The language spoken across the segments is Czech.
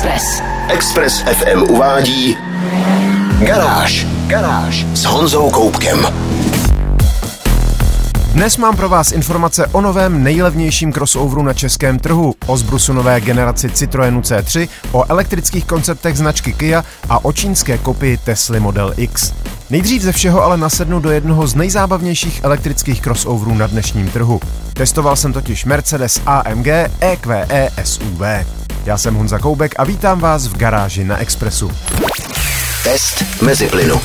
Express. Express FM uvádí Garáž. Garáž s Honzou Koupkem. Dnes mám pro vás informace o novém nejlevnějším crossoveru na českém trhu, o zbrusu nové generaci Citroenu C3, o elektrických konceptech značky Kia a o čínské kopii Tesla Model X. Nejdřív ze všeho ale nasednu do jednoho z nejzábavnějších elektrických crossoverů na dnešním trhu. Testoval jsem totiž Mercedes AMG EQE SUV. Já jsem Honza Koubek a vítám vás v garáži na Expressu. Test mezi plynu.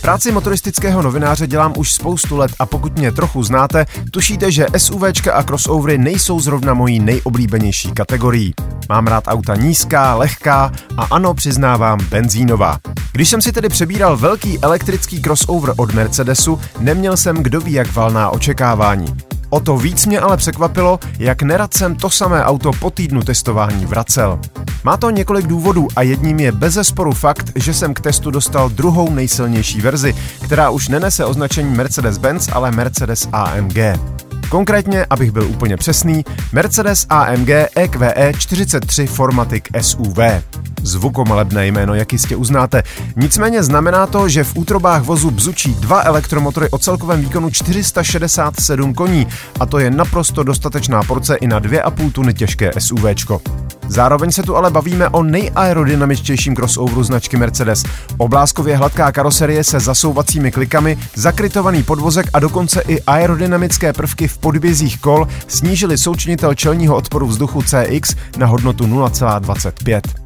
Práci motoristického novináře dělám už spoustu let a pokud mě trochu znáte, tušíte, že SUVčka a crossovery nejsou zrovna mojí nejoblíbenější kategorií. Mám rád auta nízká, lehká a ano, přiznávám, benzínová. Když jsem si tedy přebíral velký elektrický crossover od Mercedesu, neměl jsem kdo ví jak valná očekávání. O to víc mě ale překvapilo, jak nerad jsem to samé auto po týdnu testování vracel. Má to několik důvodů a jedním je bezesporu fakt, že jsem k testu dostal druhou nejsilnější verzi, která už nenese označení Mercedes-Benz, ale Mercedes AMG. Konkrétně, abych byl úplně přesný, Mercedes AMG EQE 43 Formatic SUV. Zvukomalebné jméno, jak jistě uznáte. Nicméně znamená to, že v útrobách vozu bzučí dva elektromotory o celkovém výkonu 467 koní a to je naprosto dostatečná porce i na 2,5 tuny těžké SUVčko. Zároveň se tu ale bavíme o nejaerodynamičtějším crossoveru značky Mercedes. Obláskově hladká karoserie se zasouvacími klikami, zakrytovaný podvozek a dokonce i aerodynamické prvky v podbězích kol snížily součinitel čelního odporu vzduchu CX na hodnotu 0,25.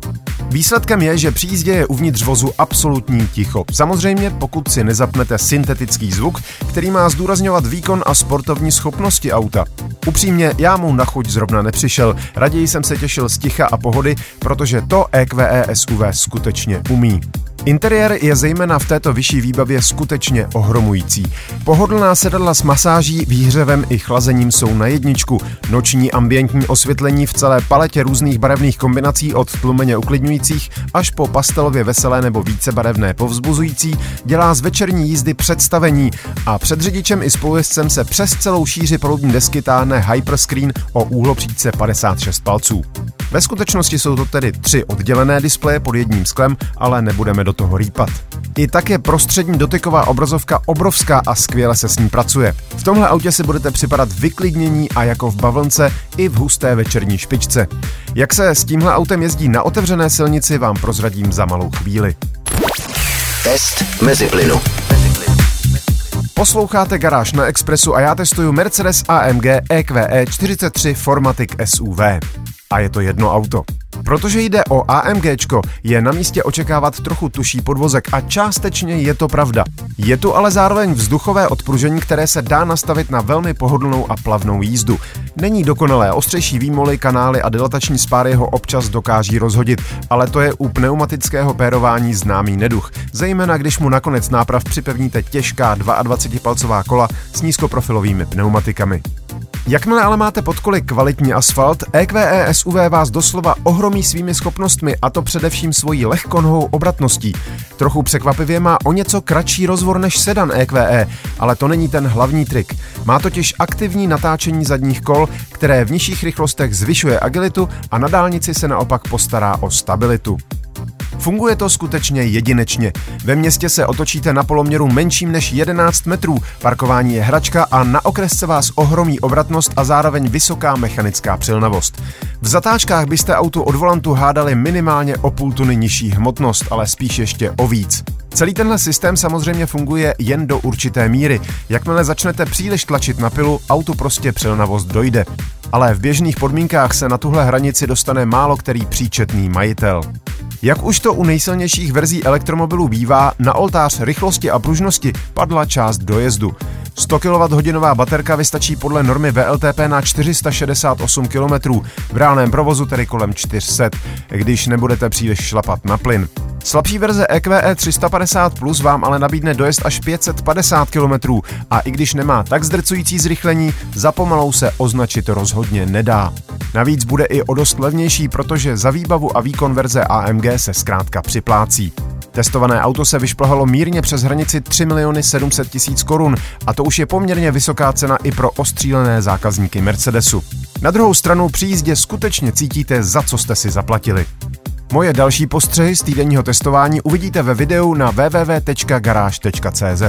Výsledkem je, že při jízdě je uvnitř vozu absolutní ticho. Samozřejmě, pokud si nezapnete syntetický zvuk, který má zdůrazňovat výkon a sportovní schopnosti auta. Upřímně, já mu na chuť zrovna nepřišel, raději jsem se těšil z ticha a pohody, protože to EQE SUV skutečně umí. Interiér je zejména v této vyšší výbavě skutečně ohromující. Pohodlná sedadla s masáží, výhřevem i chlazením jsou na jedničku. Noční ambientní osvětlení v celé paletě různých barevných kombinací od tlumeně uklidňujících až po pastelově veselé nebo vícebarevné povzbuzující dělá z večerní jízdy představení a před řidičem i spolujezdcem se přes celou šíři palubní desky táhne hyperscreen o úhlopříčce 56 palců. Ve skutečnosti jsou to tedy tři oddělené displeje pod jedním sklem, ale nebudeme do toho rýpat. I tak je prostřední dotyková obrazovka obrovská a skvěle se s ní pracuje. V tomhle autě si budete připadat vyklidnění a jako v bavlnce i v husté večerní špičce. Jak se s tímhle autem jezdí na otevřené silnici, vám prozradím za malou chvíli. Test mezi plynu. Posloucháte Garáž na Expressu a já testuju Mercedes AMG EQE 43 Formatic SUV. A je to jedno auto. Protože jde o AMG, je na místě očekávat trochu tuší podvozek a částečně je to pravda. Je tu ale zároveň vzduchové odpružení, které se dá nastavit na velmi pohodlnou a plavnou jízdu. Není dokonalé, ostřejší výmoly, kanály a dilatační spáry ho občas dokáží rozhodit, ale to je u pneumatického pérování známý neduch, zejména když mu nakonec náprav připevníte těžká 22-palcová kola s nízkoprofilovými pneumatikami. Jakmile ale máte pod koly kvalitní asfalt, EQE SUV vás doslova ohromí svými schopnostmi a to především svojí lehkonohou obratností. Trochu překvapivě má o něco kratší rozvor než sedan EQE, ale to není ten hlavní trik. Má totiž aktivní natáčení zadních kol, které v nižších rychlostech zvyšuje agilitu a na dálnici se naopak postará o stabilitu. Funguje to skutečně jedinečně. Ve městě se otočíte na poloměru menším než 11 metrů, parkování je hračka a na okresce vás ohromí obratnost a zároveň vysoká mechanická přilnavost. V zatáčkách byste autu od volantu hádali minimálně o půl tuny nižší hmotnost, ale spíš ještě o víc. Celý tenhle systém samozřejmě funguje jen do určité míry. Jakmile začnete příliš tlačit na pilu, autu prostě přilnavost dojde. Ale v běžných podmínkách se na tuhle hranici dostane málo který příčetný majitel. Jak už to u nejsilnějších verzí elektromobilů bývá, na oltář rychlosti a pružnosti padla část dojezdu. 100 kWh baterka vystačí podle normy VLTP na 468 km, v reálném provozu tedy kolem 400, když nebudete příliš šlapat na plyn. Slabší verze EQE 350 Plus vám ale nabídne dojezd až 550 km a i když nemá tak zdrcující zrychlení, za pomalou se označit rozhodně nedá. Navíc bude i o dost levnější, protože za výbavu a výkon verze AMG se zkrátka připlácí. Testované auto se vyšplhalo mírně přes hranici 3 miliony 700 tisíc korun a to už je poměrně vysoká cena i pro ostřílené zákazníky Mercedesu. Na druhou stranu při jízdě skutečně cítíte, za co jste si zaplatili. Moje další postřehy z týdenního testování uvidíte ve videu na www.garage.cz.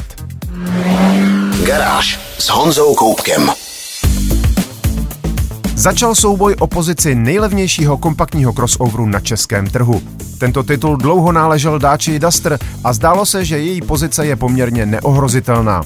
Garáž s Honzou Koupkem. Začal souboj o pozici nejlevnějšího kompaktního crossoveru na českém trhu. Tento titul dlouho náležel dáči Duster a zdálo se, že její pozice je poměrně neohrozitelná.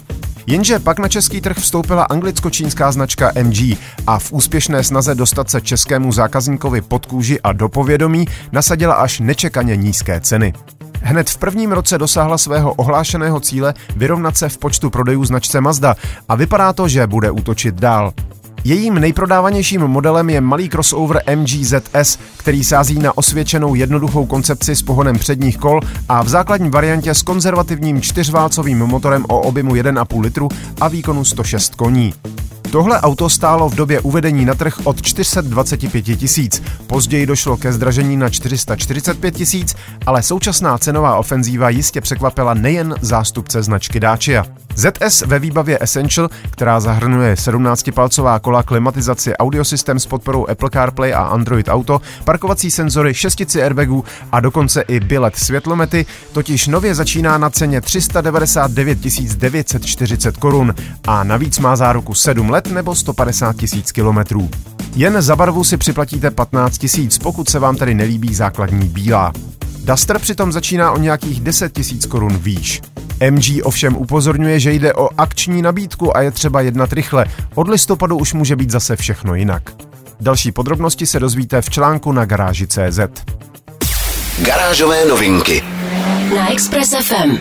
Jenže pak na český trh vstoupila anglicko-čínská značka MG a v úspěšné snaze dostat se českému zákazníkovi pod kůži a do povědomí nasadila až nečekaně nízké ceny. Hned v prvním roce dosáhla svého ohlášeného cíle vyrovnat se v počtu prodejů značce Mazda a vypadá to, že bude útočit dál. Jejím nejprodávanějším modelem je malý crossover MG ZS, který sází na osvědčenou jednoduchou koncepci s pohonem předních kol a v základní variantě s konzervativním čtyřválcovým motorem o objemu 1,5 litru a výkonu 106 koní. Tohle auto stálo v době uvedení na trh od 425 tisíc. Později došlo ke zdražení na 445 tisíc, ale současná cenová ofenzíva jistě překvapila nejen zástupce značky Dacia. ZS ve výbavě Essential, která zahrnuje 17-palcová kola, klimatizaci, audiosystém s podporou Apple CarPlay a Android Auto, parkovací senzory, šestici airbagů a dokonce i bilet světlomety, totiž nově začíná na ceně 399 940 korun a navíc má záruku 7 let nebo 150 tisíc kilometrů. Jen za barvu si připlatíte 15 tisíc, pokud se vám tedy nelíbí základní bílá. Duster přitom začíná o nějakých 10 tisíc korun výš. MG ovšem upozorňuje, že jde o akční nabídku a je třeba jednat rychle. Od listopadu už může být zase všechno jinak. Další podrobnosti se dozvíte v článku na garáži.cz. Garážové novinky Na Express FM.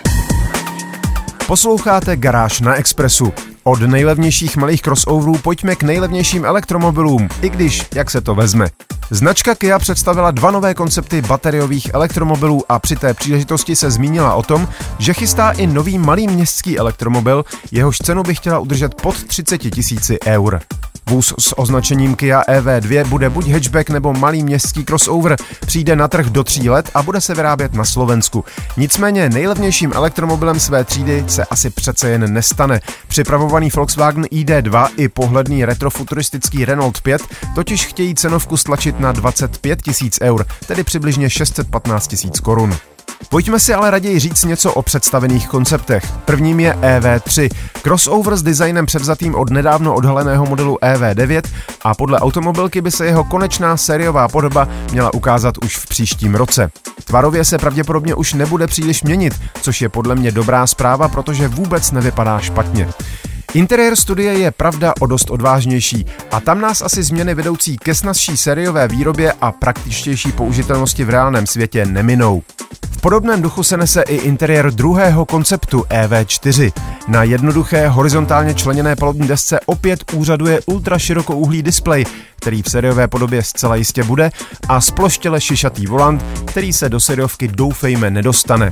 Posloucháte Garáž na Expressu. Od nejlevnějších malých crossoverů pojďme k nejlevnějším elektromobilům, i když, jak se to vezme. Značka Kia představila dva nové koncepty bateriových elektromobilů a při té příležitosti se zmínila o tom, že chystá i nový malý městský elektromobil, jehož cenu by chtěla udržet pod 30 tisíci eur. Vůz s označením Kia EV2 bude buď hatchback nebo malý městský crossover. Přijde na trh do tří let a bude se vyrábět na Slovensku. Nicméně nejlevnějším elektromobilem své třídy se asi přece jen nestane. Připravovaný Volkswagen ID2 i pohledný retrofuturistický Renault 5 totiž chtějí cenovku stlačit na 25 tisíc eur, tedy přibližně 615 tisíc korun. Pojďme si ale raději říct něco o představených konceptech. Prvním je EV3, crossover s designem převzatým od nedávno odhaleného modelu EV9 a podle automobilky by se jeho konečná sériová podoba měla ukázat už v příštím roce. Tvarově se pravděpodobně už nebude příliš měnit, což je podle mě dobrá zpráva, protože vůbec nevypadá špatně. Interiér studie je pravda o dost odvážnější a tam nás asi změny vedoucí ke snazší sériové výrobě a praktičtější použitelnosti v reálném světě neminou. Podobném duchu se nese i interiér druhého konceptu EV4. Na jednoduché horizontálně členěné palubní desce opět úřaduje ultraširokouhlý displej, který v sériové podobě zcela jistě bude, a sploštěle šišatý volant, který se do sériovky doufejme nedostane.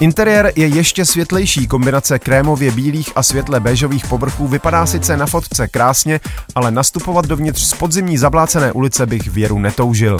Interiér je ještě světlejší, kombinace krémově bílých a světle béžových povrchů vypadá sice na fotce krásně, ale nastupovat dovnitř z podzimní zablácené ulice bych věru netoužil.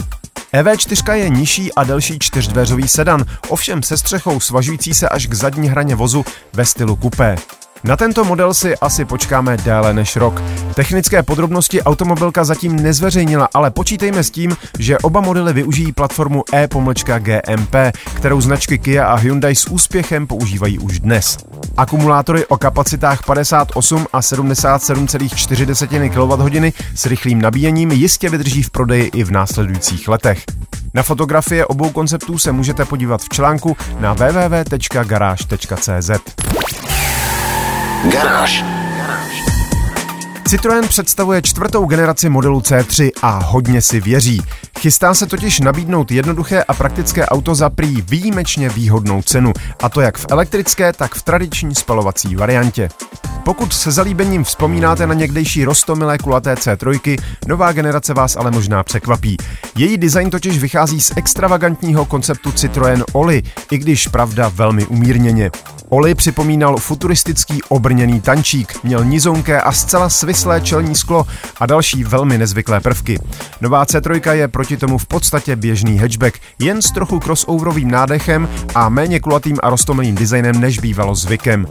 EV4 je nižší a delší čtyřdveřový sedan, ovšem se střechou svažující se až k zadní hraně vozu ve stylu kupé. Na tento model si asi počkáme déle než rok. Technické podrobnosti automobilka zatím nezveřejnila, ale počítejme s tím, že oba modely využijí platformu e-GMP, kterou značky Kia a Hyundai s úspěchem používají už dnes. Akumulátory o kapacitách 58 a 77,4 kWh s rychlým nabíjením jistě vydrží v prodeji i v následujících letech. Na fotografie obou konceptů se můžete podívat v článku na www.garage.cz. Garáž. Citroën představuje čtvrtou generaci modelu C3 a hodně si věří. Chystá se totiž nabídnout jednoduché a praktické auto za prý výjimečně výhodnou cenu, a to jak v elektrické, tak v tradiční spalovací variantě. Pokud se zalíbením vzpomínáte na někdejší rostomilé kulaté C3, nová generace vás ale možná překvapí. Její design totiž vychází z extravagantního konceptu Citroën Oli, i když pravda velmi umírněně. Oli připomínal futuristický obrněný tančík, měl nizonké a zcela svislé čelní sklo a další velmi nezvyklé prvky. Nová C3 je proti tomu v podstatě běžný hatchback, jen s trochu crossoverovým nádechem a méně kulatým a rostomilým designem než bývalo zvykem.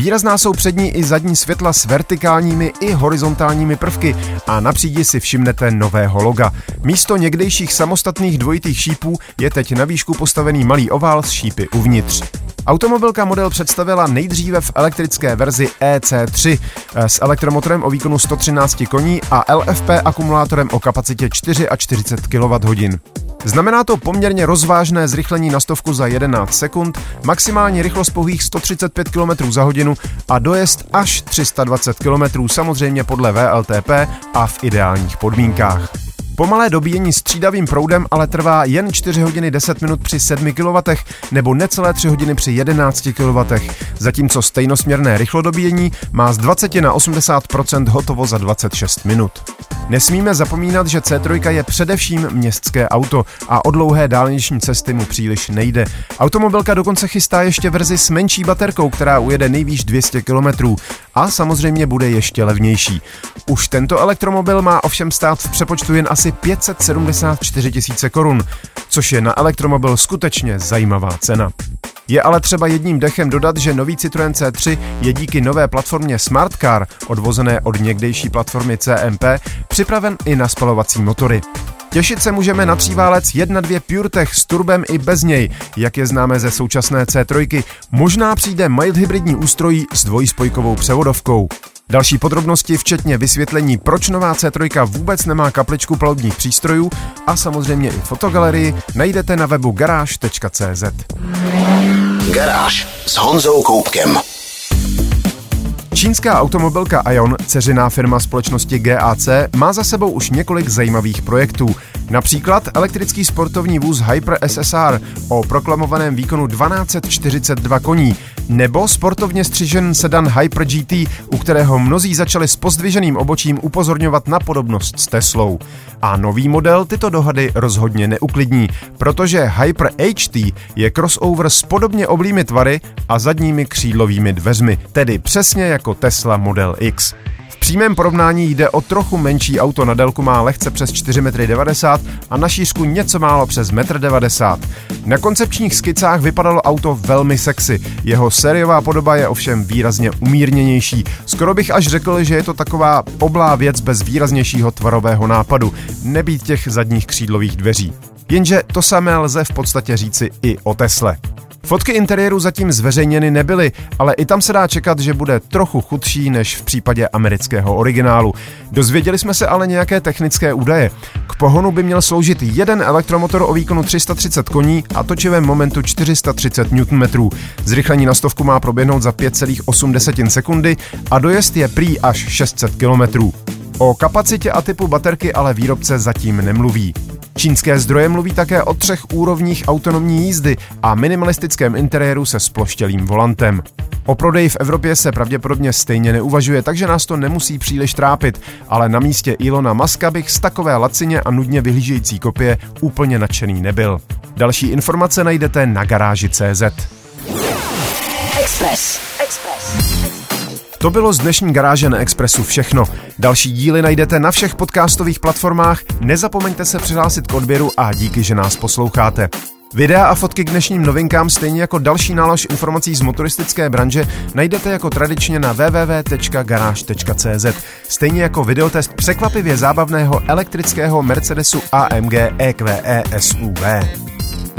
Výrazná jsou přední i zadní světla s vertikálními i horizontálními prvky a na přídi si všimnete nového loga. Místo někdejších samostatných dvojitých šípů je teď na výšku postavený malý ovál s šípy uvnitř. Automobilka model představila nejdříve v elektrické verzi EC3 eh, s elektromotorem o výkonu 113 koní a LFP akumulátorem o kapacitě 44 kWh. Znamená to poměrně rozvážné zrychlení na stovku za 11 sekund, maximální rychlost pouhých 135 km za hodinu a dojezd až 320 km samozřejmě podle VLTP a v ideálních podmínkách. Pomalé dobíjení střídavým proudem ale trvá jen 4 hodiny 10 minut při 7 kW nebo necelé 3 hodiny při 11 kW, zatímco stejnosměrné rychlodobíjení má z 20 na 80% hotovo za 26 minut. Nesmíme zapomínat, že C3 je především městské auto a o dlouhé dálniční cesty mu příliš nejde. Automobilka dokonce chystá ještě verzi s menší baterkou, která ujede nejvýš 200 km a samozřejmě bude ještě levnější. Už tento elektromobil má ovšem stát v přepočtu jen asi 574 tisíce korun, což je na elektromobil skutečně zajímavá cena. Je ale třeba jedním dechem dodat, že nový Citroën C3 je díky nové platformě Smart Car, odvozené od někdejší platformy CMP, připraven i na spalovací motory. Těšit se můžeme na tříválec 1.2 PureTech s turbem i bez něj, jak je známe ze současné C3. Možná přijde mild hybridní ústrojí s dvojspojkovou převodovkou. Další podrobnosti, včetně vysvětlení, proč nová C3 vůbec nemá kapličku palubních přístrojů a samozřejmě i fotogalerii, najdete na webu garáž.cz. Garáž s Honzou Koupkem. Čínská automobilka Ion, ceřiná firma společnosti GAC, má za sebou už několik zajímavých projektů. Například elektrický sportovní vůz Hyper SSR o proklamovaném výkonu 1242 koní, nebo sportovně střižen sedan Hyper GT, u kterého mnozí začali s pozdviženým obočím upozorňovat na podobnost s Teslou. A nový model tyto dohady rozhodně neuklidní, protože Hyper HT je crossover s podobně oblými tvary a zadními křídlovými dveřmi, tedy přesně jako Tesla Model X přímém porovnání jde o trochu menší auto, na délku má lehce přes 4,90 m a na šířku něco málo přes 1,90 m. Na koncepčních skicách vypadalo auto velmi sexy, jeho sériová podoba je ovšem výrazně umírněnější. Skoro bych až řekl, že je to taková oblá věc bez výraznějšího tvarového nápadu, nebýt těch zadních křídlových dveří. Jenže to samé lze v podstatě říci i o Tesle. Fotky interiéru zatím zveřejněny nebyly, ale i tam se dá čekat, že bude trochu chudší než v případě amerického originálu. Dozvěděli jsme se ale nějaké technické údaje. K pohonu by měl sloužit jeden elektromotor o výkonu 330 koní a točivém momentu 430 Nm. Zrychlení na stovku má proběhnout za 5,8 sekundy a dojezd je prý až 600 km. O kapacitě a typu baterky ale výrobce zatím nemluví. Čínské zdroje mluví také o třech úrovních autonomní jízdy a minimalistickém interiéru se sploštělým volantem. O prodeji v Evropě se pravděpodobně stejně neuvažuje, takže nás to nemusí příliš trápit, ale na místě Ilona Maska bych z takové lacině a nudně vyhlížející kopie úplně nadšený nebyl. Další informace najdete na garáži CZ. Express. Express. To bylo z dnešní garáže na Expressu všechno. Další díly najdete na všech podcastových platformách. Nezapomeňte se přihlásit k odběru a díky, že nás posloucháte. Videa a fotky k dnešním novinkám, stejně jako další nálož informací z motoristické branže, najdete jako tradičně na www.garage.cz. Stejně jako videotest překvapivě zábavného elektrického Mercedesu AMG EQE SUV.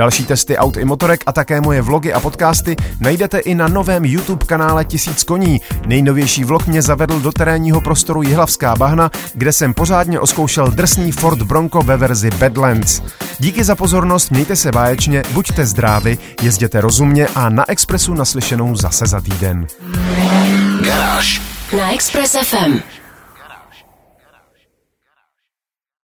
Další testy aut i motorek a také moje vlogy a podcasty najdete i na novém YouTube kanále Tisíc koní. Nejnovější vlog mě zavedl do terénního prostoru Jihlavská bahna, kde jsem pořádně oskoušel drsný Ford Bronco ve verzi Badlands. Díky za pozornost, mějte se báječně, buďte zdraví, jezděte rozumně a na Expressu naslyšenou zase za týden. Garáž na Express FM.